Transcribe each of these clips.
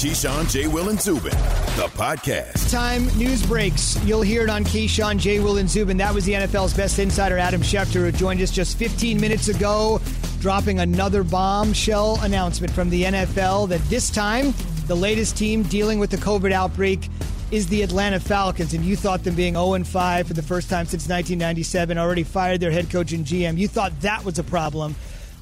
Keyshawn, J. Will, and Zubin, the podcast. Time news breaks. You'll hear it on Keyshawn, J. Will, and Zubin. That was the NFL's best insider, Adam Schefter, who joined us just 15 minutes ago, dropping another bombshell announcement from the NFL that this time the latest team dealing with the COVID outbreak is the Atlanta Falcons, and you thought them being 0 5 for the first time since 1997, already fired their head coach and GM. You thought that was a problem.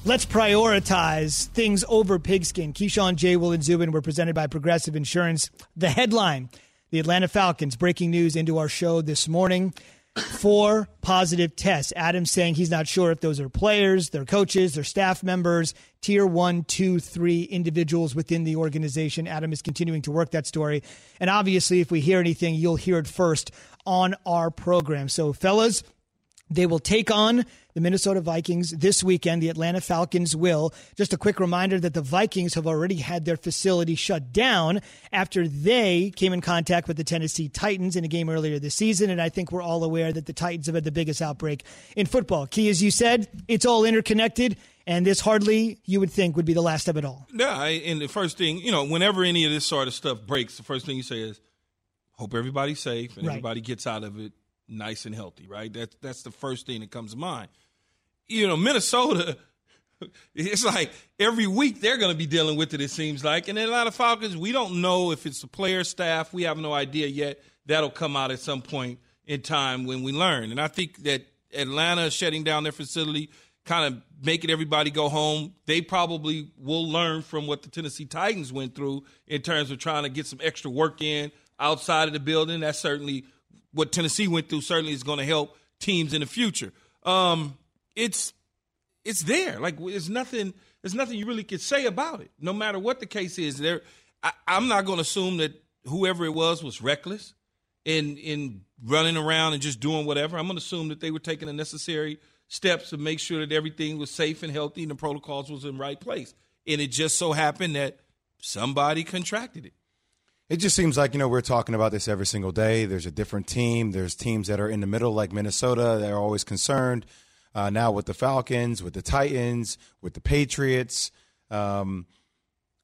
Let's prioritize things over pigskin. Keyshawn, J. Will, and Zubin were presented by Progressive Insurance. The headline The Atlanta Falcons breaking news into our show this morning. Four positive tests. Adam's saying he's not sure if those are players, their coaches, their staff members, tier one, two, three individuals within the organization. Adam is continuing to work that story. And obviously, if we hear anything, you'll hear it first on our program. So, fellas, they will take on the Minnesota Vikings this weekend. The Atlanta Falcons will. Just a quick reminder that the Vikings have already had their facility shut down after they came in contact with the Tennessee Titans in a game earlier this season. And I think we're all aware that the Titans have had the biggest outbreak in football. Key, as you said, it's all interconnected. And this hardly, you would think, would be the last of it all. Yeah, and the first thing, you know, whenever any of this sort of stuff breaks, the first thing you say is, hope everybody's safe and right. everybody gets out of it nice and healthy, right? That's that's the first thing that comes to mind. You know, Minnesota, it's like every week they're going to be dealing with it. It seems like, and then a lot of Falcons, we don't know if it's the player staff. We have no idea yet. That'll come out at some point in time when we learn. And I think that Atlanta shutting down their facility, kind of making everybody go home. They probably will learn from what the Tennessee Titans went through in terms of trying to get some extra work in outside of the building. That's certainly what Tennessee went through certainly is going to help teams in the future. Um, it's it's there. Like there's nothing there's nothing you really could say about it. No matter what the case is, there. I, I'm not going to assume that whoever it was was reckless in in running around and just doing whatever. I'm going to assume that they were taking the necessary steps to make sure that everything was safe and healthy and the protocols was in the right place. And it just so happened that somebody contracted it. It just seems like, you know, we're talking about this every single day. There's a different team. There's teams that are in the middle, like Minnesota, they're always concerned. Uh, now with the Falcons, with the Titans, with the Patriots. Um,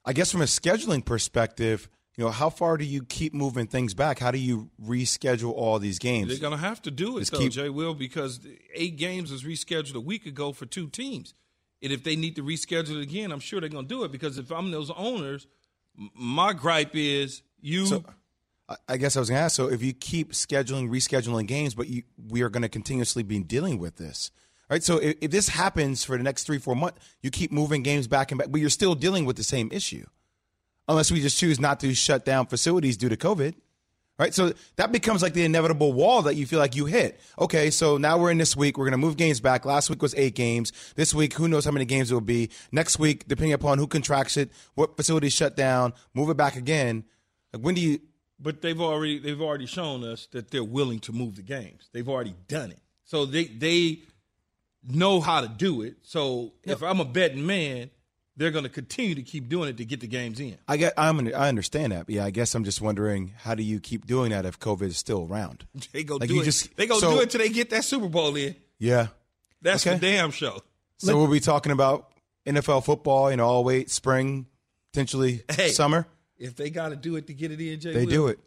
I guess from a scheduling perspective, you know, how far do you keep moving things back? How do you reschedule all these games? They're going to have to do it, Just though, keep... Jay Will, because eight games was rescheduled a week ago for two teams. And if they need to reschedule it again, I'm sure they're going to do it because if I'm those owners, my gripe is you. So, I guess I was going to ask. So, if you keep scheduling, rescheduling games, but you, we are going to continuously be dealing with this, right? So, if, if, this happens for the next three, four months, you keep moving games back and back, but you're still dealing with the same issue, unless we just choose not to shut down facilities due to COVID right? So that becomes like the inevitable wall that you feel like you hit. Okay, so now we're in this week. We're going to move games back. Last week was eight games. This week, who knows how many games it will be. Next week, depending upon who contracts it, what facilities shut down, move it back again. Like when do you? But they've already they've already shown us that they're willing to move the games. They've already done it, so they they know how to do it. So if I'm a betting man, they're going to continue to keep doing it to get the games in. I get, I'm, I understand that. yeah, I guess I'm just wondering how do you keep doing that if COVID is still around? They go like do it. Just, they go so, do it till they get that Super Bowl in. Yeah, that's okay. the damn show. So Let, we'll be talking about NFL football. You know, all wait spring, potentially hey, summer. If they got to do it to get it in, Jay they Will. do it.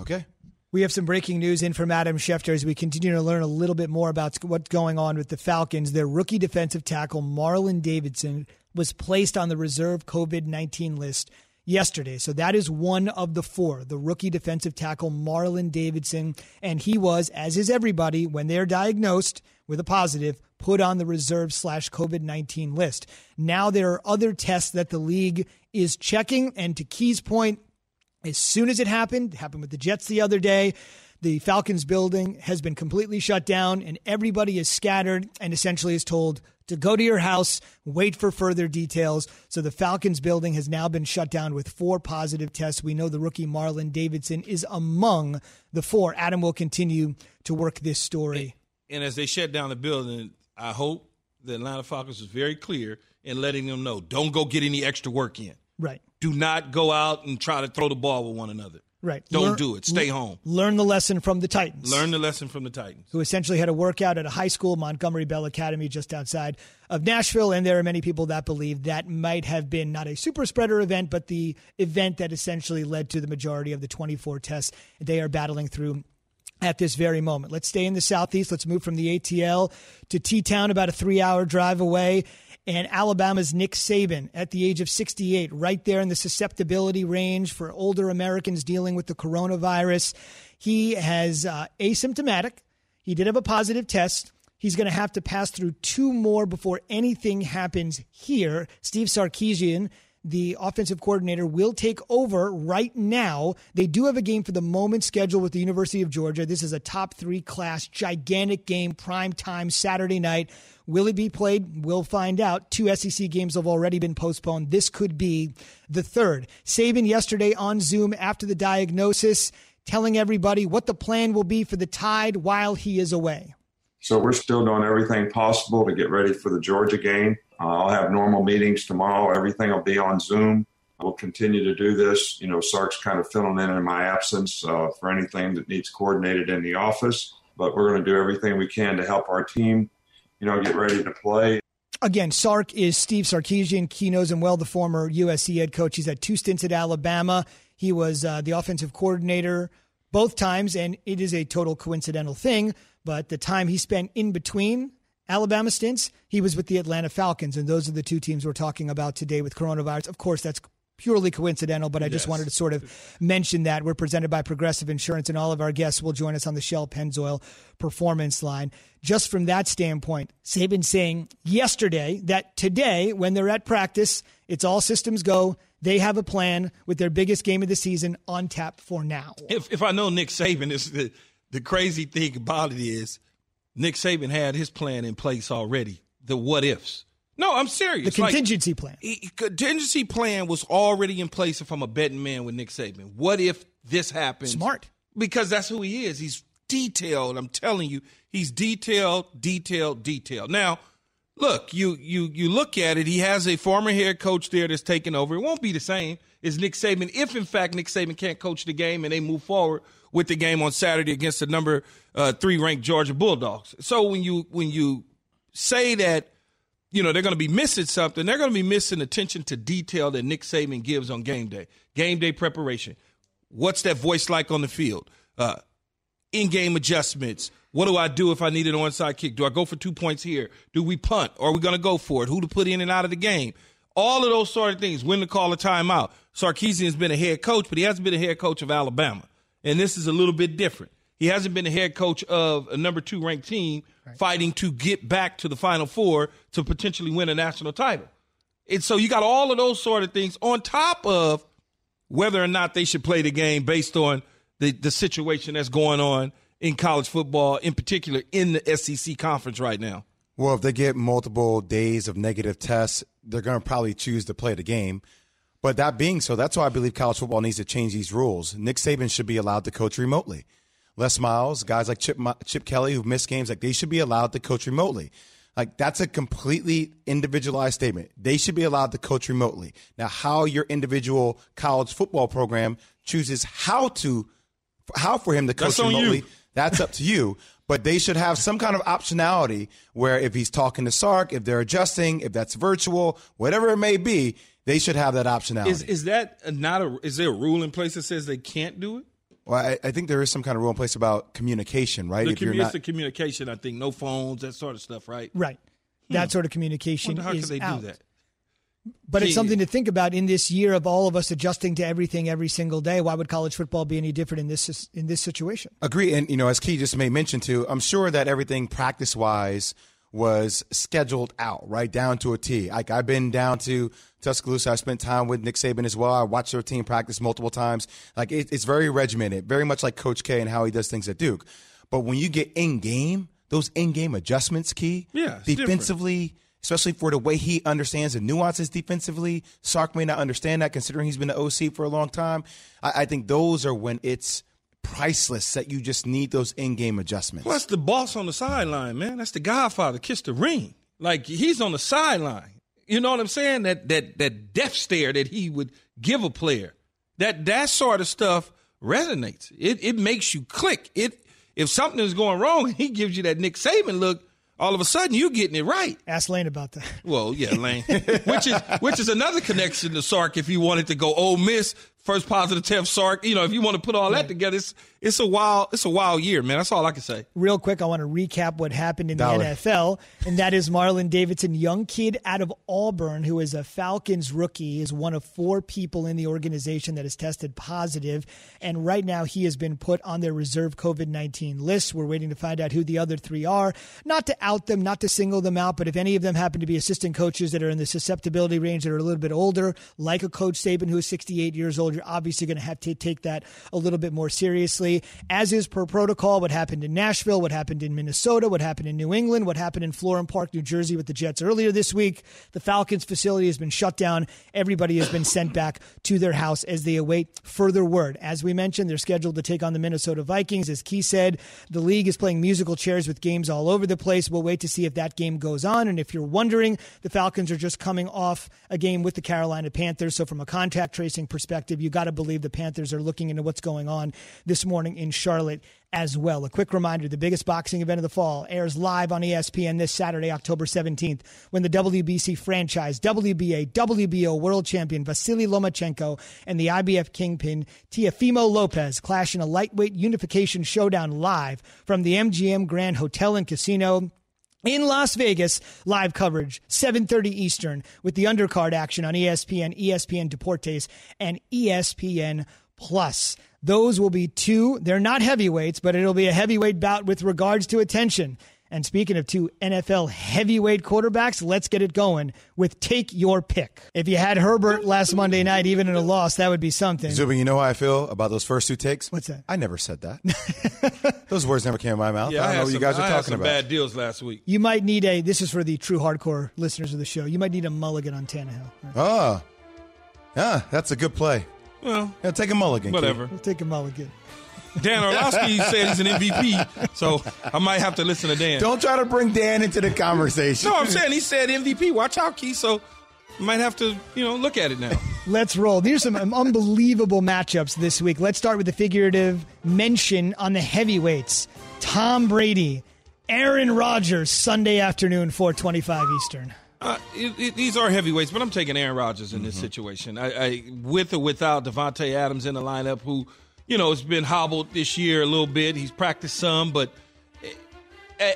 Okay. We have some breaking news in from Adam Schefter as we continue to learn a little bit more about what's going on with the Falcons. Their rookie defensive tackle, Marlon Davidson, was placed on the reserve COVID 19 list yesterday. So that is one of the four, the rookie defensive tackle, Marlon Davidson. And he was, as is everybody, when they're diagnosed with a positive, put on the reserve slash COVID 19 list. Now there are other tests that the league is checking. And to Key's point, as soon as it happened, it happened with the Jets the other day, the Falcons building has been completely shut down and everybody is scattered and essentially is told to go to your house, wait for further details. So the Falcons building has now been shut down with four positive tests. We know the rookie Marlon Davidson is among the four. Adam will continue to work this story. And, and as they shut down the building, I hope the Atlanta Falcons was very clear in letting them know don't go get any extra work in. Right. Do not go out and try to throw the ball with one another. Right. Don't Learn- do it. Stay home. Learn the lesson from the Titans. Learn the lesson from the Titans. who essentially had a workout at a high school, Montgomery Bell Academy, just outside of Nashville. And there are many people that believe that might have been not a super spreader event, but the event that essentially led to the majority of the 24 tests they are battling through at this very moment. Let's stay in the southeast. Let's move from the ATL to T Town, about a three hour drive away. And Alabama's Nick Saban at the age of 68, right there in the susceptibility range for older Americans dealing with the coronavirus. He has uh, asymptomatic. He did have a positive test. He's going to have to pass through two more before anything happens here. Steve Sarkisian, the offensive coordinator, will take over right now. They do have a game for the moment scheduled with the University of Georgia. This is a top three class, gigantic game, prime time, Saturday night. Will it be played? We'll find out. Two SEC games have already been postponed. This could be the third. Saban yesterday on Zoom after the diagnosis, telling everybody what the plan will be for the Tide while he is away. So we're still doing everything possible to get ready for the Georgia game. Uh, I'll have normal meetings tomorrow. Everything will be on Zoom. We'll continue to do this. You know, Sark's kind of filling in in my absence uh, for anything that needs coordinated in the office. But we're going to do everything we can to help our team, you know, get ready to play. Again, Sark is Steve Sarkisian. He knows him well, the former USC head coach. He's had two stints at Alabama. He was uh, the offensive coordinator both times, and it is a total coincidental thing. But the time he spent in between Alabama stints, he was with the Atlanta Falcons, and those are the two teams we're talking about today with coronavirus. Of course, that's purely coincidental, but I just Yes. wanted to sort of mention that. We're presented by Progressive Insurance, and all of our guests will join us on the Shell Pennzoil Performance Line. Just from that standpoint, Saban saying yesterday that today, when they're at practice, it's all systems go. They have a plan with their biggest game of the season on tap for now. If if I know Nick Saban, is the the crazy thing about it is Nick Saban had his plan in place already. The what ifs. No, I'm The serious. Like, contingency plan. he- contingency plan was already in place if I'm a betting man with Nick Saban. What if this happens? Smart. Because that's who he is. He's detailed. I'm telling you, he's detailed, detailed, detailed. Now, look, you you you look at it. He has a former head coach there that's taking over. It won't be the same as Nick Saban if, in fact, Nick Saban can't coach the game and they move forward with the game on Saturday against the number uh, three ranked Georgia Bulldogs. So when you when you say that you know, they're going to be missing something. They're going to be missing attention to detail that Nick Saban gives on game day, game day preparation. What's that voice like on the field? Uh, in game adjustments. What do I do if I need an onside kick? Do I go for two points here? Do we punt? Or are we going to go for it? Who to put in and out of the game? All of those sort of things. When to call a timeout. Sarkisian has been a head coach, but he hasn't been a head coach of Alabama. And this is a little bit different. He hasn't been the head coach of a number two ranked team fighting to get back to the Final Four to potentially win a national title. And so you got all of those sort of things on top of whether or not they should play the game based on the, the situation that's going on in college football, in particular in the SEC conference right now. Well, if they get multiple days of negative tests, they're going to probably choose to play the game. But that being so, that's why I believe college football needs to change these rules. Nick Saban should be allowed to coach remotely. Les Miles, guys like Chip, Chip Kelly who've missed games, like they should be allowed to coach remotely. Like that's a completely individualized statement. They should be allowed to coach remotely. Now, how your individual college football program chooses how to, how for him to coach That's you. remotely, that's up to you. But they should have some kind of optionality where if he's talking to Sark, if they're adjusting, if that's virtual, whatever it may be, they should have that optionality. Is is that not a is there a rule in place that says they can't do it? Well, I, I think there is some kind of rule in place about communication, right? The if you're commu- not, it's the communication, I think, no phones, that sort of stuff, right? Right. Hmm. That sort of communication Wonder how is could they out. do that? But it's something to think about in this year of all of us adjusting to everything every single day. Why would college football be any different in this in this situation? Agree, and you know, as Key just made mention to, I'm sure that everything practice wise was scheduled out right down to a T. Like I've been down to Tuscaloosa, I spent time with Nick Saban as well. I watched their team practice multiple times. Like it, it's very regimented, very much like Coach K and how he does things at Duke. But when you get in game, those in game adjustments, Key, Yeah, it's different. defensively. Especially for the way he understands the nuances defensively, Sark may not understand that considering he's been the OC for a long time. I, I think those are when it's priceless that you just need those in-game adjustments. Plus, the boss on the sideline, man. That's the Godfather. Kiss the ring. Like he's on the sideline. You know what I'm saying? That that that death stare that he would give a player. That that sort of stuff resonates. It it makes you click. It if something is going wrong, he gives you that Nick Saban look. All of a sudden, you're getting it right. Ask Lane about that. Well, yeah, Lane, which is which is another connection to Sark. If you wanted to go Ole Miss, first positive Sark, you know, if you want to put all that together, it's it's a wild it's a wild year, man. That's all I can say. Real quick, I want to recap what happened in Dollar. the NFL, and that is Marlon Davidson, young kid out of Auburn, who is a Falcons rookie, is one of four people in the organization that has tested positive, and right now he has been put on their reserve COVID nineteen list. We're waiting to find out who the other three are. Not to out them, not to single them out, but if any of them happen to be assistant coaches that are in the susceptibility range that are a little bit older, like a Coach Saban who is 68 years old, you're obviously going to have to take that a little bit more seriously. As is per protocol, what happened in Nashville, what happened in Minnesota, what happened in New England, what happened in Florham Park, New Jersey with the Jets earlier this week. The Falcons facility has been shut down. Everybody has been sent back to their house as they await further word. As we mentioned, they're scheduled to take on the Minnesota Vikings. As Key said, the league is playing musical chairs with games all over the place. We'll wait to see if that game goes on. And if you're wondering, the Falcons are just coming off a game with the Carolina Panthers. So, from a contact tracing perspective, you got to believe the Panthers are looking into what's going on this morning in Charlotte as well. A quick reminder the biggest boxing event of the fall airs live on ESPN this Saturday, October 17th, when the WBC franchise, WBA, WBO world champion Vasily Lomachenko and the IBF kingpin Teofimo Lopez clash in a lightweight unification showdown live from the MGM Grand Hotel and Casino in Las Vegas, live coverage, 7:30 Eastern, with the undercard action on ESPN, ESPN Deportes, and ESPN Plus. Those will be two. They're not heavyweights, but it'll be a heavyweight bout with regards to attention. And speaking of two NFL heavyweight quarterbacks, let's get it going with take your pick. If you had Herbert last Monday night, even in a loss, that would be something. Zubin, you know how I feel about those first two takes? What's that? I never said that. those words never came out of my mouth. Yeah, I don't had know what you some- guys I are had talking some about. Bad deals last week. You might need a. This is for the true hardcore listeners of the show. You might need a mulligan on Tannehill. Oh, yeah, that's a good play. Well, Yeah, take a mulligan. whatever. We'll take a mulligan. Dan Orlovsky said he's an MVP, so I might have to listen to Dan. Don't try to bring Dan into the conversation. No, I'm saying he said MVP. Watch out, Key. So I might have to, you know, look at it now. Let's roll. These are some unbelievable matchups this week. Let's start with the figurative mention on the heavyweights. Tom Brady, Aaron Rodgers, Sunday afternoon, 425 Eastern. Uh, it, it, these are heavyweights, but I'm taking Aaron Rodgers in this situation. I, I with or without Davante Adams in the lineup, who you know has been hobbled this year a little bit. He's practiced some, but eh,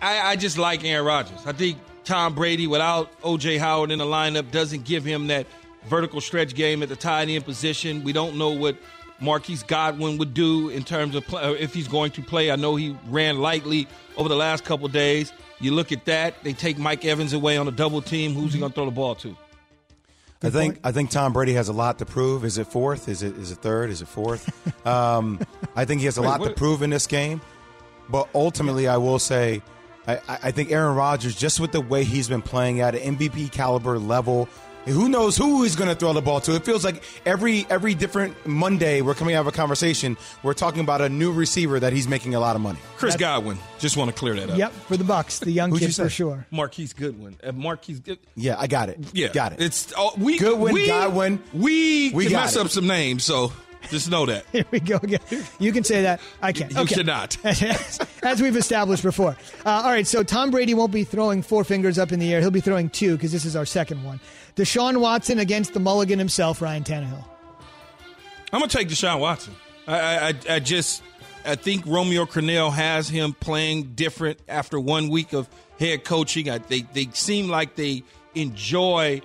I, I just like Aaron Rodgers. I think Tom Brady without O.J. Howard in the lineup doesn't give him that vertical stretch game at the tight end position. We don't know what Marquise Godwin would do in terms of play, if he's going to play. I know he ran lightly over the last couple of days. You look at that; they take Mike Evans away on a double team. Who's he going to throw the ball to? I think I think Tom Brady has a lot to prove. Is it fourth? Is it is it third? Is it fourth? um, I think he has a Wait, lot to prove in this game. But ultimately, I will say, I, I I think Aaron Rodgers, just with the way he's been playing at an MVP caliber level, who knows who he's going to throw the ball to? It feels like every every different Monday we're coming out of a conversation, we're talking about a new receiver that he's making a lot of money. Chris Godwin. Just want to clear that up. Yep, for the Bucs, the young Who'd kid you say? for sure. Marquise Goodwin. Uh, Marquise Good. Yeah, I got it. Yeah, got it. It's oh, we Goodwin, we, Godwin. We, We can mess it. up some names, so just know that. Here we go again. You can say that. I can't. You okay. cannot. as, we've established before. Uh, all right, so Tom Brady won't be throwing four fingers up in the air. He'll be throwing two because this is our second one. Deshaun Watson against the mulligan himself, Ryan Tannehill. I'm gonna take Deshaun Watson. I, I, I just I think Romeo Crennel has him playing different after one week of head coaching. I, they they seem like they enjoy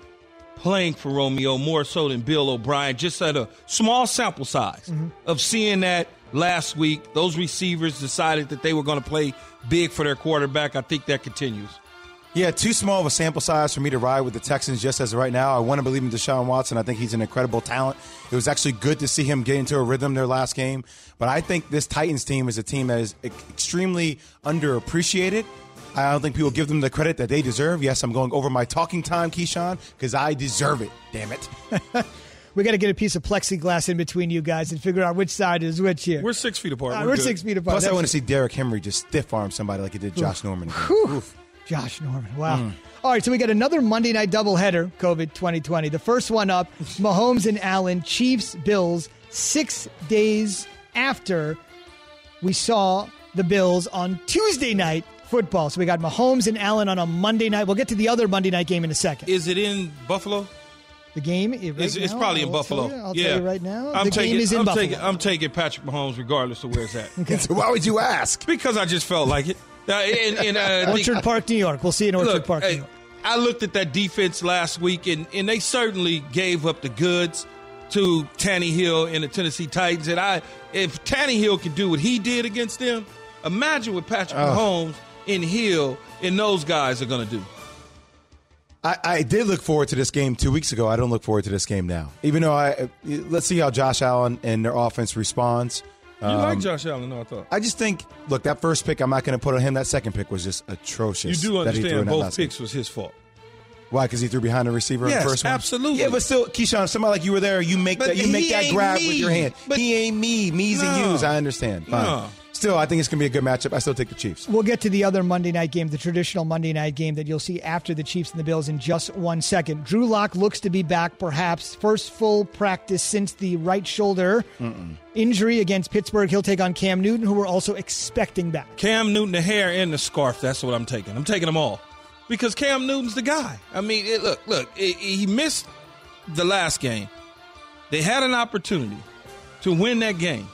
playing for Romeo more so than Bill O'Brien. Just at a small sample size mm-hmm. of seeing that last week, those receivers decided that they were going to play big for their quarterback. I think that continues. Yeah, too small of a sample size for me to ride with the Texans just as of right now. I want to believe in Deshaun Watson. I think he's an incredible talent. It was actually good to see him get into a rhythm their last game. But I think this Titans team is a team that is extremely underappreciated. I don't think people give them the credit that they deserve. Yes, I'm going over my talking time, Keyshawn, because I deserve it. Damn it. We got to get a piece of plexiglass in between you guys and figure out which side is which here. We're six feet apart. Uh, We're we're six feet apart. Plus, I want to see Derrick Henry just stiff arm somebody like he did Josh Norman. Oof. Josh Norman. Wow. All right, so we got another Monday night doubleheader, COVID 2020. The first one up, Mahomes and Allen, Chiefs, Bills, six days after we saw the Bills on Tuesday night football. So we got Mahomes and Allen on a Monday night. We'll get to the other Monday night game in a second. Is it in Buffalo? The game, right it's, it's probably in Buffalo. Tell you, I'll yeah, tell you right now. I'm the taking, game is in I'm Buffalo. Taking, I'm taking Patrick Mahomes regardless of where it's at. okay. So why would you ask? Because I just felt like it. Uh, and, and, uh, Orchard the- Park, New York. We'll see you in Orchard Look, Park, hey, New York. I looked at that defense last week, and, and they certainly gave up the goods to Tannehill and the Tennessee Titans. And I, if Tannehill can do what he did against them, imagine what Patrick Mahomes and Hill and those guys are going to do. I, I did look forward to this game two weeks ago. I don't look forward to this game now. Even though I let's see how Josh Allen and their offense responds. You like um, Josh Allen, no, I thought. I just think, look, that first pick, I'm not going to put on him. That second pick was just atrocious. You do that he threw understand both last game. picks was his fault. Why? Because he threw behind the receiver in the first one. absolutely. Yeah, but still, Keyshawn, somebody like you were there. You make But that. You make that grab me. with your hand. But- he ain't me. Me's and No. yous. I understand. Fine. No. Still, I think it's going to be a good matchup. I still take the Chiefs. We'll get to the other Monday night game, the traditional Monday night game that you'll see after the Chiefs and the Bills in just one second. Drew Lock looks to be back, perhaps first full practice since the right shoulder injury against Pittsburgh. He'll take on Cam Newton, who we're also expecting back. Cam Newton, the hair and the scarf. That's what I'm taking. I'm taking them all because Cam Newton's the guy. I mean, it, look, look, it, he missed the last game. They had an opportunity to win that game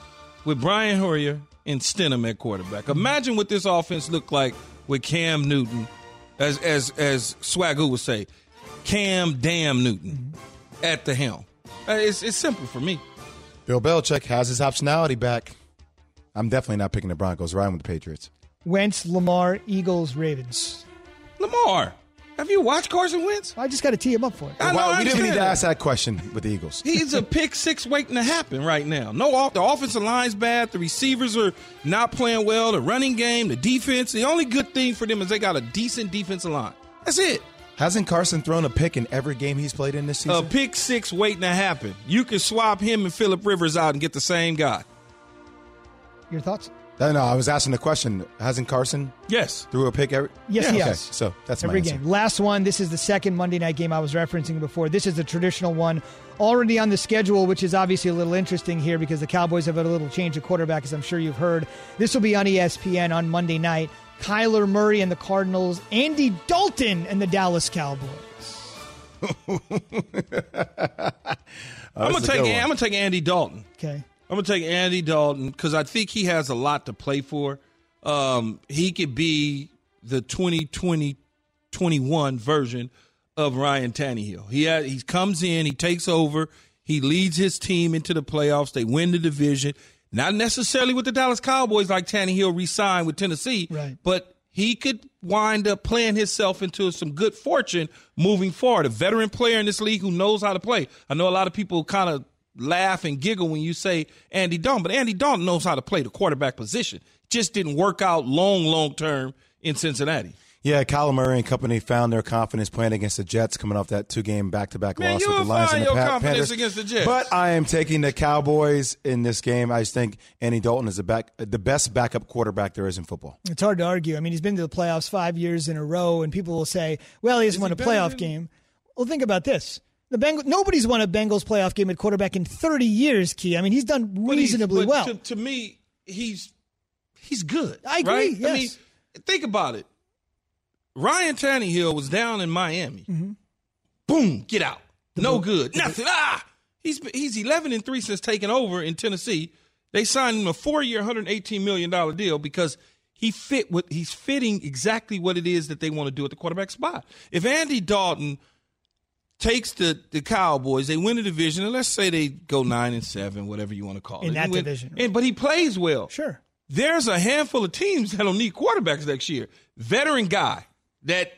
with Brian Hoyer and Stidham at quarterback. Imagine what this offense looked like with Cam Newton, as as as Swagoo would say, Cam Damn Newton at the helm. Uh, It's it's simple for me. Bill Belichick has his optionality back. I'm definitely not picking the Broncos. Riding with the Patriots. Wentz, Lamar, Eagles, Ravens. Lamar, have you watched Carson Wentz? I just got to tee him up for it. I know, Well, I we didn't need to ask that question with the Eagles. He's a pick six waiting to happen right now. No, off- the offensive line's bad. The receivers are not playing well. The running game, the defense. The only good thing for them is they got a decent defensive line. That's it. Hasn't Carson thrown a pick in every game he's played in this season? A pick six waiting to happen. You can swap him and Philip Rivers out and get the same guy. Your thoughts? No, no, uh, I was asking the question. Hasn't Carson Yes. threw a pick every? Yes, yeah, he okay. has. So that's Every my game. Last one. This is the second Monday night game I was referencing before. This is the traditional one already on the schedule, which is obviously a little interesting here because the Cowboys have had a little change of quarterback, as I'm sure you've heard. This will be on ESPN on Monday night. Kyler Murray and the Cardinals, Andy Dalton and the Dallas Cowboys. Oh, I'm gonna take. good one. I'm gonna take Andy Dalton. Okay. I'm gonna take Andy Dalton because I think he has a lot to play for. Um, he could be the 2020 21 version of Ryan Tannehill. He had, he comes in, he takes over, he leads his team into the playoffs. They win the division, not necessarily with the Dallas Cowboys like Tannehill re-signed with Tennessee, Right. but he could wind up playing himself into some good fortune moving forward. A veteran player in this league who knows how to play. I know a lot of people kind of laugh and giggle when you say Andy Dalton, but Andy Dalton knows how to play the quarterback position. Just didn't work out long, long term in Cincinnati. Yeah, Kyler Murray and company found their confidence playing against the Jets, coming off that two-game back-to-back loss with the Lions find and the your Pa- confidence Panthers. against the Jets. But I am taking the Cowboys in this game. I just think Andy Dalton is the back, the best backup quarterback there is in football. It's hard to argue. I mean, he's been to the playoffs five years in a row, and people will say, well, he hasn't won a playoff than- game. Well, think about this. The Bengals, nobody's won a Bengals playoff game at quarterback in 30 years, Key. I mean, he's done he's- reasonably but well. To, to me, he's he's good. I agree, Right? I mean, think about it. Ryan Tannehill was down in Miami. Mm-hmm. Boom, get out. no good. Nothing. Ah, he's he's eleven and three since taking over in Tennessee. They signed him a four year, hundred eighteen million dollar deal because he fit what he's fitting exactly what it is that they want to do at the quarterback spot. If Andy Dalton takes the the Cowboys, they win the division, and let's say they go nine and seven, whatever you want to call In it. In that win- division. and but he plays well. sure. There's a handful of teams that'll need quarterbacks next year. Veteran guy that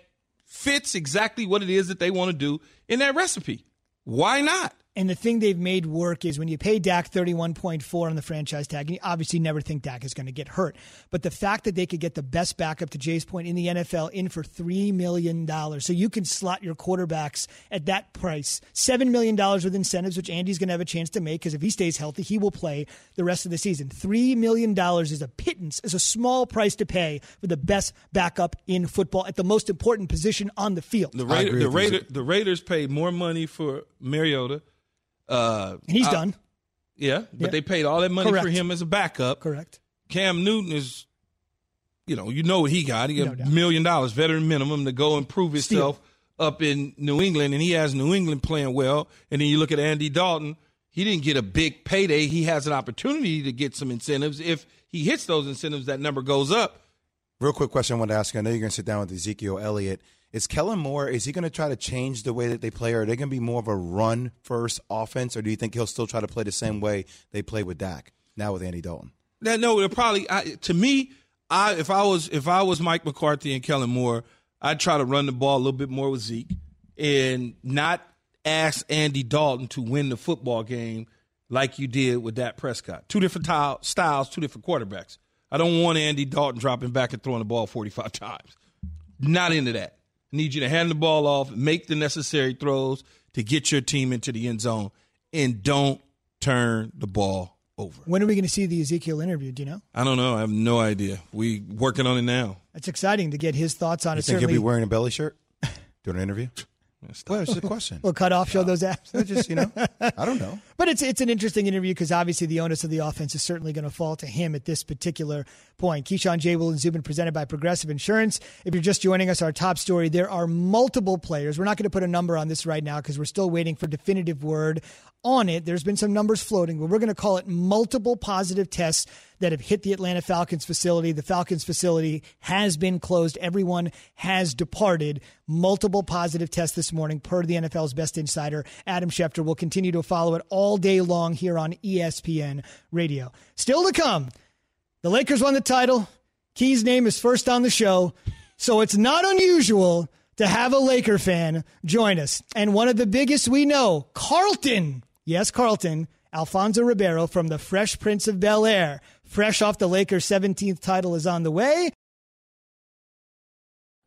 fits exactly what it is that they want to do in that recipe. Why not? And the thing they've made work is when you pay Dak 31.4 on the franchise tag, and you obviously never think Dak is going to get hurt. But the fact that they could get the best backup to Jay's point in the NFL in for $3 million. So you can slot your quarterbacks at that price. $7 million with incentives, which Andy's going to have a chance to make because if he stays healthy, he will play the rest of the season. $3 million is a pittance, is a small price to pay for the best backup in football at the most important position on the field. The, Raider, the. Raider, the Raiders paid more money for Mariota. Uh, he's I- done. Yeah, but Yeah. they paid all that money Correct. for him as a backup. Correct. Cam Newton is, you know, you know what he got. He got No a doubt. million dollars, veteran minimum, to go and prove himself up in New England, and he has New England playing well. And then you look at Andy Dalton. He didn't get a big payday. He has an opportunity to get some incentives. If he hits those incentives, that number goes up. Real quick question I want to ask you. I know you're going to sit down with Ezekiel Elliott. Is Kellen Moore, is he going to try to change the way that they play? Or are they going to be more of a run first offense? Or do you think he'll still try to play the same way they play with Dak, now with Andy Dalton? That no, it probably I, to me, I if I was if I was Mike McCarthy and Kellen Moore, I'd try to run the ball a little bit more with Zeke and not ask Andy Dalton to win the football game like you did with Dak Prescott. Two different styles, two different quarterbacks. I don't want Andy Dalton dropping back and throwing the ball 45 times. Not into that. I need you to hand the ball off, make the necessary throws to get your team into the end zone, and don't turn the ball over. When are we going to see the Ezekiel interview? Do you know? I don't know. I have no idea. We working on it now. It's exciting to get his thoughts on You it. think he'll be wearing a belly shirt doing an interview? Well, it's just a question. we'll cut off, show those apps. just, you know, I don't know. But it's it's an interesting interview because obviously the onus of the offense is certainly going to fall to him at this particular point. Keyshawn J. Will and Zubin presented by Progressive Insurance. If you're just joining us, our top story, there are multiple players. We're not going to put a number on this right now because we're still waiting for definitive word on it. There's been some numbers floating, but we're going to call it multiple positive tests that have hit the Atlanta Falcons facility. The Falcons facility has been closed. Everyone has departed. Multiple positive tests this morning per the NFL's best insider, Adam Schefter. We'll continue to follow it all day long here on ESPN Radio. Still to come, the Lakers won the title. Key's name is first on the show. So it's not unusual to have a Laker fan join us. And one of the biggest we know, Carlton. Yes, Carlton. Alfonso Ribeiro from the Fresh Prince of Bel Air. Fresh off the Lakers' 17th title is on the way.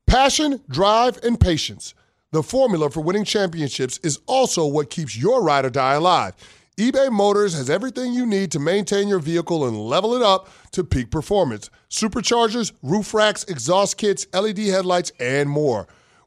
Passion, drive, and patience. The formula for winning championships is also what keeps your ride or die alive. eBay Motors has everything you need to maintain your vehicle and level it up to peak performance. Superchargers, roof racks, exhaust kits, LED headlights, and more.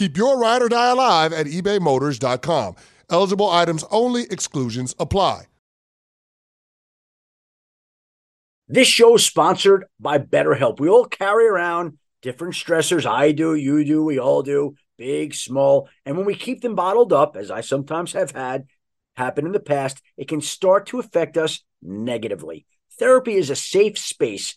Keep your ride or die alive at ebaymotors.com. Eligible items only, exclusions apply. This show is sponsored by BetterHelp. We all carry around different stressors. I do, you do, we all do, big, small. And when we keep them bottled up, as I sometimes have had happen in the past, it can start to affect us negatively. Therapy is a safe space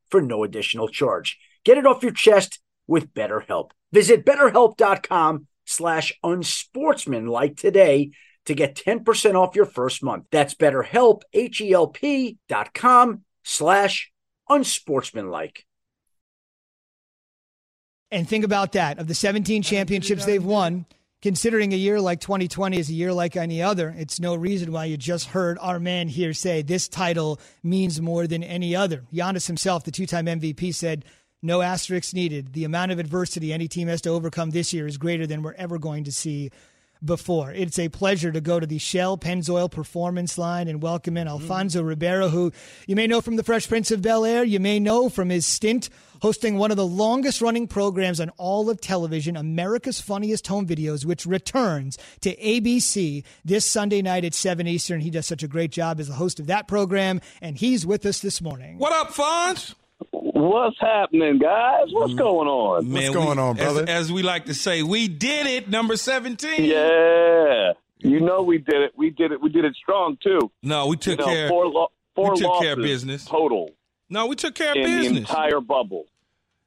for no additional charge. Get it off your chest with BetterHelp. Visit betterhelp.com slash unsportsmanlike today to get 10% off your first month. That's betterhelp, H-E-L-P dot com slash unsportsmanlike. And think about that. Of the 17 championships they've won, considering a year like 2020 is a year like any other, it's no reason why you just heard our man here say this title means more than any other. Giannis himself, the two time MVP, said, no asterisks needed. The amount of adversity any team has to overcome this year is greater than we're ever going to see before. It's a pleasure to go to the Shell Pennzoil Performance line and welcome in mm. Alfonso Ribeiro, who you may know from the Fresh Prince of Bel Air. You may know from his stint hosting one of the longest running programs on all of television, America's Funniest Home Videos, which returns to ABC this Sunday night at 7 Eastern. He does such a great job as the host of that program, and he's with us this morning. What up, Fonz? What's happening, guys? What's going on? Man, going we- on, brother? As, as we like to say, we did it, number 17. Yeah, you know we did it. We did it. We did it strong too. No, we You took know, care. four, lo- four we took losses care of business. total. No, we took care of in business. the entire bubble.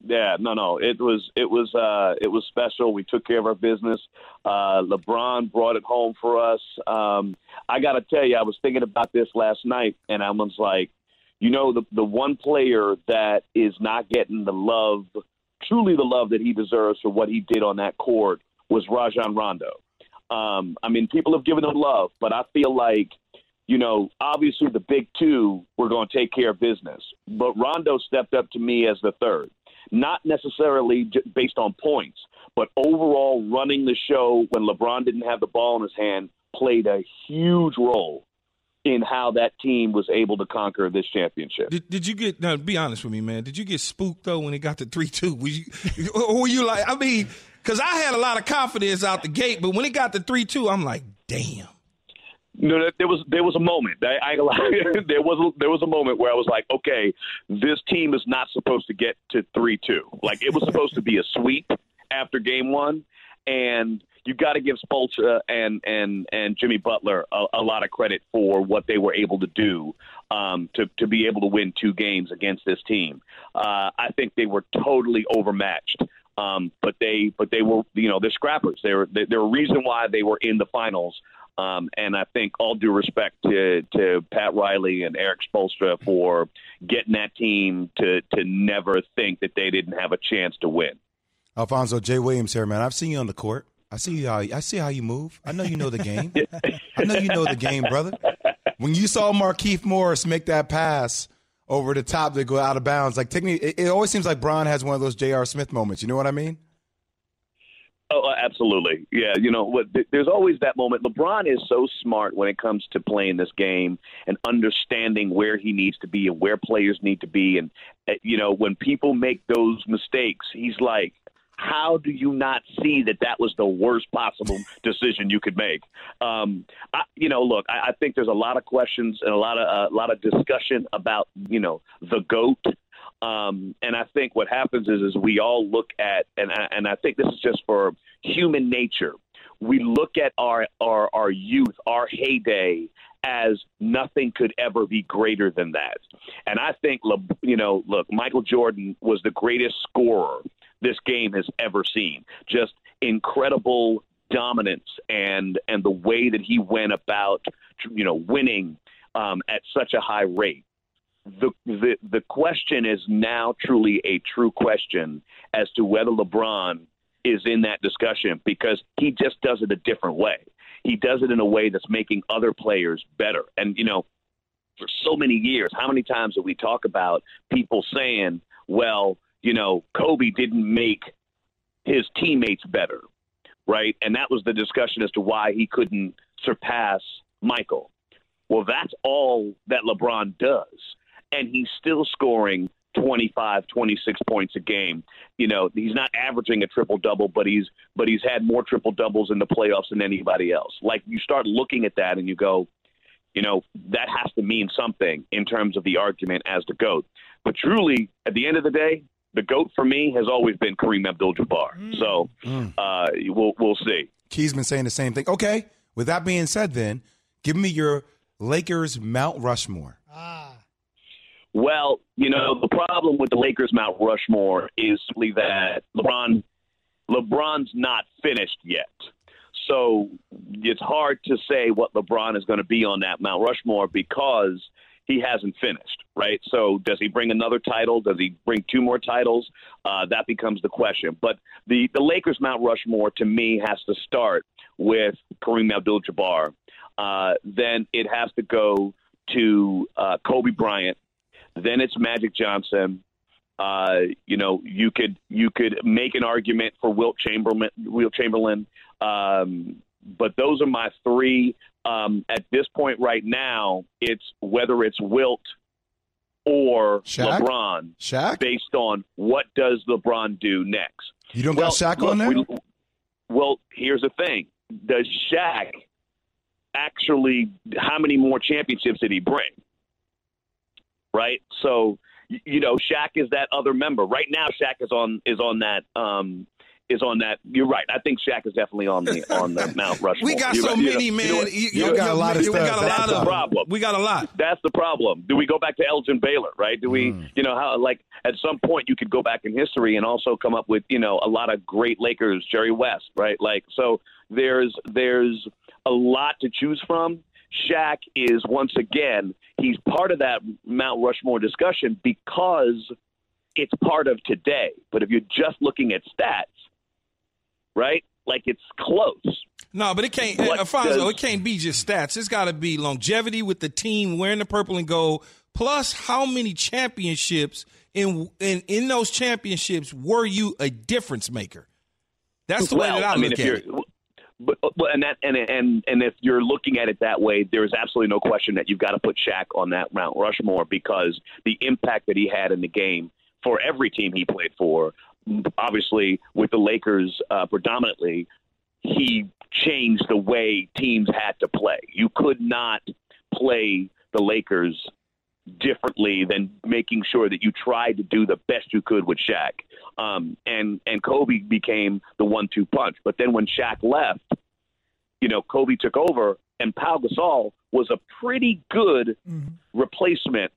Yeah, no, no. It was it was uh, it was special. We took care of our business. Uh, LeBron brought it home for us. Um, I got to tell you, I was thinking about this last night, and I was like, you know, the the one player that is not getting the love, truly the love that he deserves for what he did on that court was Rajon Rondo. Um, I mean, people have given him love, but I feel like you know, obviously the big two were going to take care of business, but Rondo stepped up to me as the third not necessarily based on points, but overall running the show when LeBron didn't have the ball in his hand played a huge role in how that team was able to conquer this championship. Did, did you get now? Be honest with me, man. Did you get spooked though when it got to three two? Was you, or were you like? I mean, because I had a lot of confidence out the gate, but when it got to three two, I'm like, damn. No, there was there was a moment. I, I there was there was a moment where I was like, okay, this team is not supposed to get to three two. Like it was supposed to be a sweep after game one, and you got to give Spoelstra and and and Jimmy Butler a, a, lot of credit for what they were able to do um, to to be able to win two games against this team. Uh, I think they were totally overmatched. Um, but they, but they were, you know, they're scrappers. They're, they're a reason why they were in the finals um, and I think all due respect to, to Pat Riley and Erik Spoelstra for getting that team to, to never think that they didn't have a chance to win. Alfonso Jay Williams here, man. I've seen you on the court. I see how I see how you move. I know you know the game. I know you know the game, brother. When you saw Markieff Morris make that pass over the top to go out of bounds, like technically, it, it always seems like Bron has one of those J.R. Smith moments. You know what I mean? Oh, uh, absolutely. Yeah, you know, what, there's always that moment. LeBron is so smart when it comes to playing this game and understanding where he needs to be and where players need to be. And, uh, you know, when people make those mistakes, he's like, how do you not see that that was the worst possible decision you could make? Um, I, you know, look, I, I think there's a lot of questions and a lot of uh, a lot of discussion about you know the goat um, and I think what happens is, is we all look at, and I, and I think this is just for human nature. We look at our, our, our youth, our heyday, as nothing could ever be greater than that. And I think, you know, look, Michael Jordan was the greatest scorer this game has ever seen. Just incredible dominance and and the way that he went about, you know, winning um, at such a high rate the, the the question is now truly a true question as to whether LeBron is in that discussion because he just does it a different way. He does it in a way that's making other players better. And you know, for so many years, how many times have we talk about people saying, "Well, you know, Kobe didn't make his teammates better." Right? And that was the discussion as to why he couldn't surpass Michael. Well, that's all that LeBron does and he's still scoring 25, 26 points a game. You know, he's not averaging a triple double, but he's but he's had more triple doubles in the playoffs than anybody else. Like you start looking at that and you go, you know, that has to mean something in terms of the argument as the GOAT. But truly, at the end of the day, the GOAT for me has always been Kareem Abdul Jabbar. Mm. So mm. Uh, we'll we'll see. Key's been saying the same thing. Okay. With that being said, then give me your Lakers Mount Rushmore. Ah. Well, you know, the problem with the Lakers Mount Rushmore is simply that LeBron LeBron's not finished yet. So it's hard to say what LeBron is going to be on that Mount Rushmore because he hasn't finished, right? So does he bring another title? Does he bring two more titles? Uh, that becomes the question. But the, the Lakers Mount Rushmore to me has to start with Kareem Abdul-Jabbar. Uh, then it has to go to uh, Kobe Bryant then it's Magic Johnson. Uh, you know, you could you could make an argument for Wilt Chamberlain. Wilt Chamberlain, um, but those are my three. Um, at this point, right now, it's whether it's Wilt or Shaq? LeBron, Shaq, based on what does LeBron do next. You don't well, got Shaq look, on there. We, well, here's the thing: Does Shaq actually? How many more championships did he bring? right? So you know, Shaq is that other member. Right now, Shaq is on is on that um, is on that. You're right. I think Shaq is definitely on the on the Mount Rushmore. we got You're so right. many, you know, man. You know. You- You know, got a lot of we got a That's lot of problem. We got a lot. That's the problem. Do we go back to Elgin Baylor, right? Do we, Mm. you know, how like at some point you could go back in history and also come up with, you know, a lot of great Lakers, Jerry West, right? Like so there's there's a lot to choose from. Shaq is once again, he's part of that Mount Rushmore discussion because it's part of today. But if you're just looking at stats, right? Like it's close. No, but it can't, What Alfonso. does- It can't be just stats. It's got to be longevity with the team wearing the purple and gold. Plus, how many championships in in in those championships were you a difference maker? That's the way that I, I mean, look at it. but, uh, but and that and and and if you're looking at it that way, there is absolutely no question that you've got to put Shaq on that Mount Rushmore because the impact that he had in the game for every team he played for, obviously with the Lakers uh, predominantly, he changed the way teams had to play. You could not play the Lakers differently than making sure that you tried to do the best you could with Shaq. Um, and and Kobe became the one-two punch. But then when Shaq left, you know, Kobe took over, and Pau Gasol was a pretty good replacement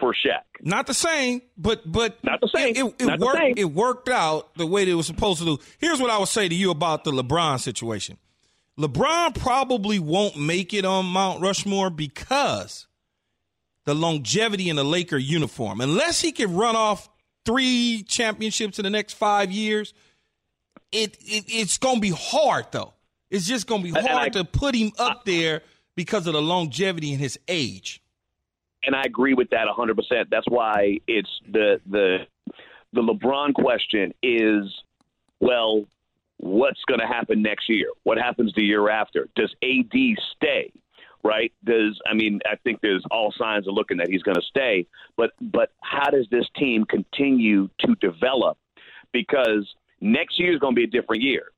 for Shaq. Not the same, but but Not the same. It, it, it worked. same. It worked out the way that it was supposed to do. Here's what I would say to you about the LeBron situation. LeBron probably won't make it on Mount Rushmore because the longevity in the Laker uniform. Unless he can run off three championships in the next five years, it, it it's going to be hard though. It's just going to be hard I- to put him up there because of the longevity in his age. And I agree with that 100%. That's why it's the the the LeBron question is well, what's going to happen next year? What happens the year after? Does AD stay? Right? Does I mean I think there's all signs are looking that he's going to stay, but but how does this team continue to develop? Because next year is going to be a different year,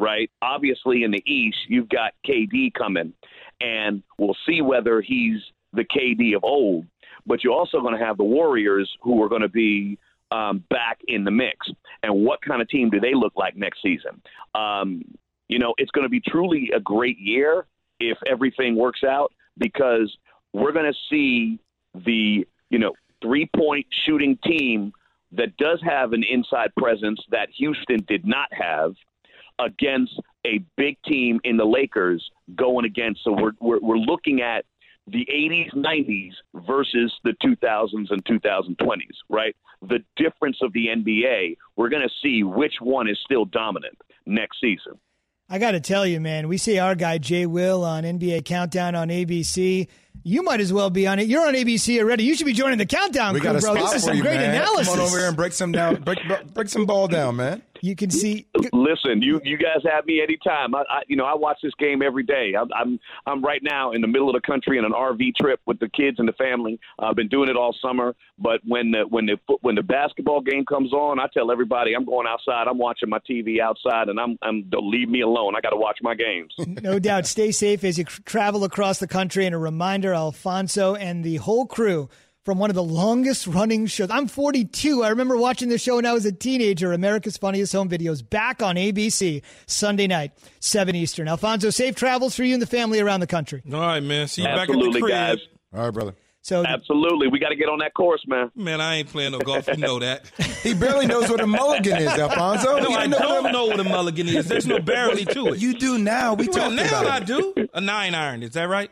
right? Obviously in the East, you've got KD coming, and we'll see whether he's the KD of old. But you're also going to have the Warriors who are going to be um, back in the mix. And what kind of team do they look like next season? Um, you know, it's going to be truly a great year if everything works out because we're going to see the, you know, three point shooting team that does have an inside presence that Houston did not have against a big team in the Lakers going against. So we're, we're, we're looking at the 80s, 90s versus the 2000s and 2020s, right? The difference of the NBA, we're going to see which one is still dominant next season. I got to tell you, man, we see our guy Jay Will on NBA Countdown on ABC. You might as well be on it. You're on ABC already. You should be joining the Countdown We crew, got a bro. spot This is some you, great man. analysis. Come on over here and break some down, break break some ball down, man. You can see. Listen, you you guys have me anytime. I, I you know I watch this game every day. I'm, I'm I'm right now in the middle of the country in an RV trip with the kids and the family. I've been doing it all summer. But when the when the when the basketball game comes on, I tell everybody I'm going outside. I'm watching my TV outside, and I'm I'm don't leave me alone. I got to watch my games. No doubt. Stay safe as you tr- travel across the country. And a reminder, Alfonso and the whole crew from one of the longest running shows. I'm 42. I remember watching the show when I was a teenager. America's Funniest Home Videos back on ABC Sunday night, 7 Eastern. Alfonso, safe travels for you and the family around the country. All right, man. See you Absolutely, back at the crib. guys. All right, brother. So Absolutely, we got to get on that course, man. Man, I ain't playing no golf. You know that. He barely knows what a mulligan is, Alfonso. No, I know don't what- know what a mulligan is. There's no barely to it. You do now. We well, talked now about I it. do. A nine iron. Is that right?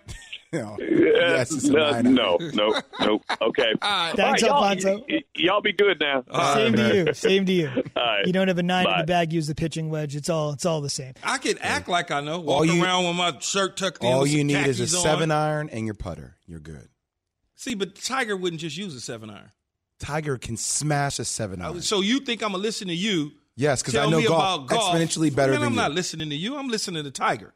No. Yes, no, no, no, no. Okay. Thanks, y'all, Alfonso. y- y- y'all be good now. same to you. Same to you. right. You don't have a nine in the bag. Use the pitching wedge. It's all. It's all the same. I can act like I know. Walk All you- around with my shirt tucked in. All you need is a khakis on. seven iron and your putter. You're good. See, but Tiger wouldn't just use a seven iron. Tiger can smash a seven iron. So you think I'm gonna listen to you? Yes, because I tell know me golf, about golf exponentially better Man, than I'm you. not listening to you. I'm listening to Tiger.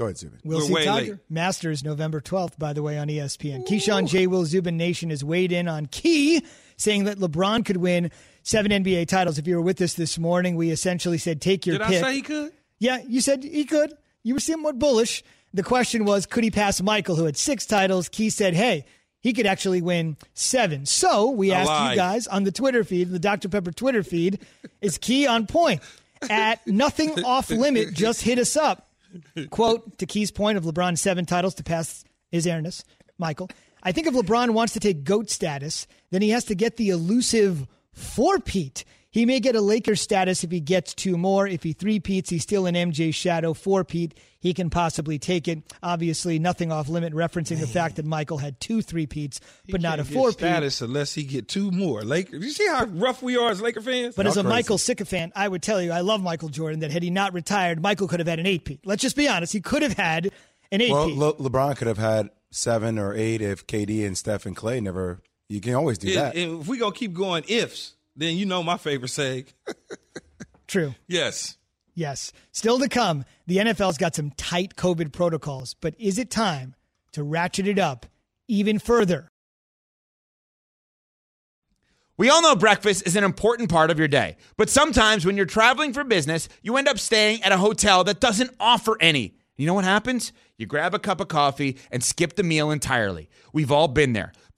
Go ahead, Zubin. We'll We're see way Tiger. late. Masters November 12th, by the way, on ESPN. Keyshawn J. Will Zubin Nation has weighed in on Key, saying that LeBron could win seven NBA titles. If you were with us this morning, we essentially said take your Did pick. I say he could? yeah, you said he could. You were somewhat bullish. The question was, could he pass Michael, who had six titles? Key said, hey, he could actually win seven. So we I asked lied. you guys on the Twitter feed, the Dr. Pepper Twitter feed, is key on point. At nothing off limit, just hit us up. Quote to Key's point of LeBron's seven titles to pass his airness, Michael. I think if LeBron wants to take GOAT status, then he has to get the elusive four-peat. He may get a Lakers status if he gets two more. If he three-peats, he's still in MJ's shadow. Four-peat, he can possibly take it. Obviously, nothing off limit, referencing the fact that Michael had two three-peats, but not a Can't get four-peat. status unless he get two more. Lakers. You see how rough we are as Laker fans? But as a crazy. Michael sycophant, I would tell you, I love Michael Jordan, that had he not retired, Michael could have had an eight-peat. Let's just be honest. He could have had an eight-peat. Well, Le- LeBron could have had seven or eight if KD and Steph and Clay never. You can always do And- that. if we gonna keep going ifs, then you know my favorite saying. True. yes. Yes. Still to come, the NFL's got some tight COVID protocols, but is it time to ratchet it up even further? We all know breakfast is an important part of your day, but sometimes when you're traveling for business, you end up staying at a hotel that doesn't offer any. You know what happens? You grab a cup of coffee and skip the meal entirely. We've all been there.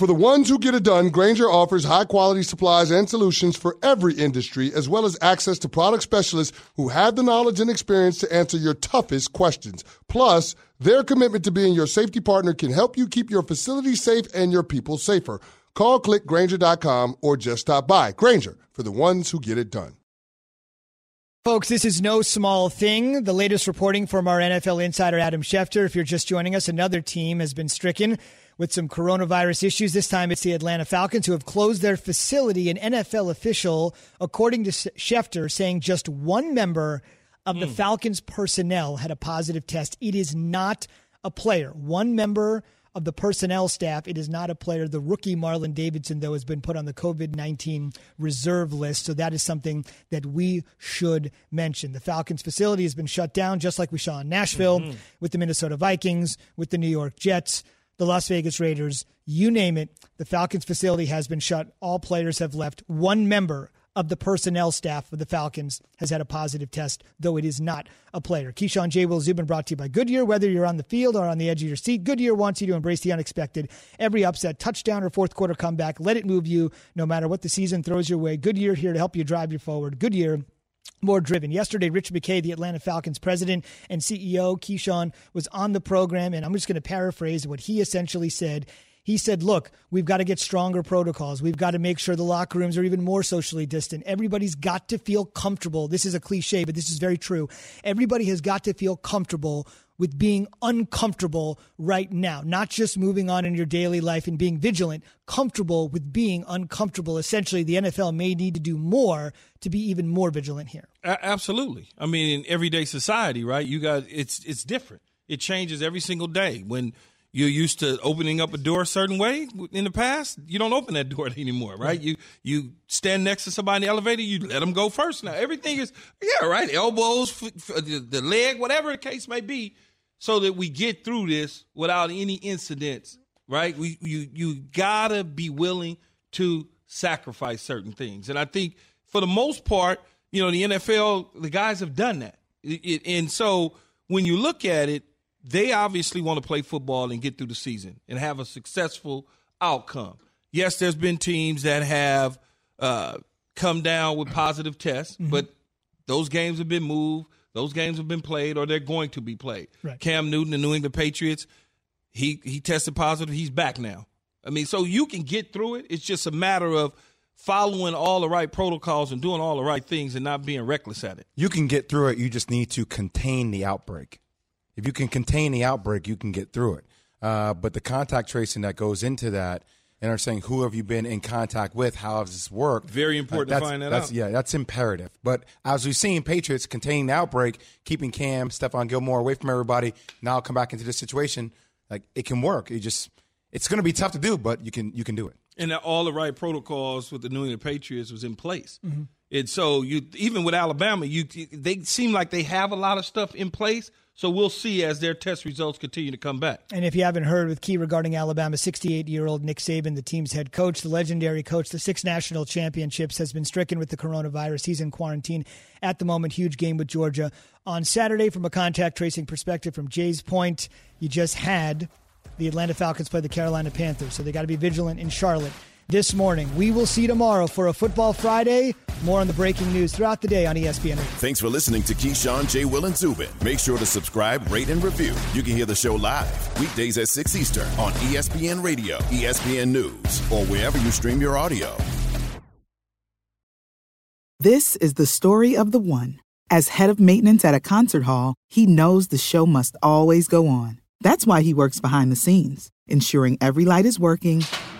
For the ones who get it done, Grainger offers high quality supplies and solutions for every industry, as well as access to product specialists who have the knowledge and experience to answer your toughest questions. Plus, their commitment to being your safety partner can help you keep your facility safe and your people safer. Call clickgrainger.com or just stop by. Grainger, for the ones who get it done. Folks, this is no small thing. The latest reporting from our NFL insider, Adam Schefter. If you're just joining us, another team has been stricken with some coronavirus issues. This time it's the Atlanta Falcons who have closed their facility. An NFL official, according to Schefter, saying just one member of the hmm. Falcons personnel had a positive test. It is not a player. One member of the personnel staff. It is not a player. The rookie Marlon Davidson, though, has been put on the COVID 19 reserve list. So that is something that we should mention. The Falcons facility has been shut down, just like we saw in Nashville mm-hmm. with the Minnesota Vikings, with the New York Jets, the Las Vegas Raiders, you name it. The Falcons facility has been shut. All players have left. One member of the personnel staff of the Falcons has had a positive test, though it is not a player. Keyshawn J. Will Zubin brought to you by Goodyear. Whether you're on the field or on the edge of your seat, Goodyear wants you to embrace the unexpected. Every upset, touchdown, or fourth quarter comeback, let it move you no matter what the season throws your way. Goodyear here to help you drive you forward. Goodyear more driven. Yesterday, Rich McKay, the Atlanta Falcons president and CEO, Keyshawn, was on the program, and I'm just going to paraphrase what he essentially said. He said, Look, we've got to get stronger protocols. We've got to make sure the locker rooms are even more socially distant. Everybody's got to feel comfortable. This is a cliche, but this is very true. Everybody has got to feel comfortable with being uncomfortable right now, not just moving on in your daily life and being vigilant, comfortable with being uncomfortable. Essentially, the NFL may need to do more to be even more vigilant here. A- absolutely. I mean, in everyday society, right? You guys, it's it's different. It changes every single day. When you're used to opening up a door a certain way in the past, you don't open that door anymore, right? You you stand next to somebody in the elevator, you let them go first. Now everything is yeah, right. Elbows, f- f- the the leg, whatever the case may be, so that we get through this without any incidents, right? We you you gotta be willing to sacrifice certain things, and I think for the most part, you know, the NFL, the guys have done that, It- it- and so when you look at it, they obviously want to play football and get through the season and have a successful outcome. Yes, there's been teams that have uh, come down with positive tests, but those games have been moved. Those games have been played, or they're going to be played. Right. Cam Newton, the New England Patriots, he he tested positive. He's back now. I mean, so you can get through it. It's just a matter of following all the right protocols and doing all the right things and not being reckless at it. You can get through it. You just need to contain the outbreak. If you can contain the outbreak, you can get through it. Uh, but the contact tracing that goes into that, and are saying who have you been in contact with, how has this worked? Very important to that's- find that that's, out. Yeah, that's imperative. But as we've seen, Patriots containing the outbreak, keeping Cam, Stephon Gilmore away from everybody. Now come back into this situation, like it can work. It just it's going to be tough to do, but you can you can do it. and that all the right protocols with the New England Patriots was in place. Mm-hmm. And so you even with Alabama, you they seem like they have a lot of stuff in place, So we'll see as their test results continue to come back. And if you haven't heard with key regarding Alabama, 68 year old Nick Saban, the team's head coach, the legendary coach, the six national championships, has been stricken with the coronavirus. He's in quarantine at the moment. Huge game with Georgia on Saturday from a contact tracing perspective. From Jay's point, you just had the Atlanta Falcons play the Carolina Panthers, so they got to be vigilant in Charlotte this morning. We will see tomorrow for a Football Friday. More on the breaking news throughout the day on ESPN. Thanks for listening to Keyshawn, J. Will, and Zubin. Make sure to subscribe, rate, and review. You can hear the show live weekdays at 6 Eastern on ESPN Radio, ESPN News, or wherever you stream your audio. This is the story of the one. As head of maintenance at a concert hall, he knows the show must always go on. That's why he works behind the scenes, ensuring every light is working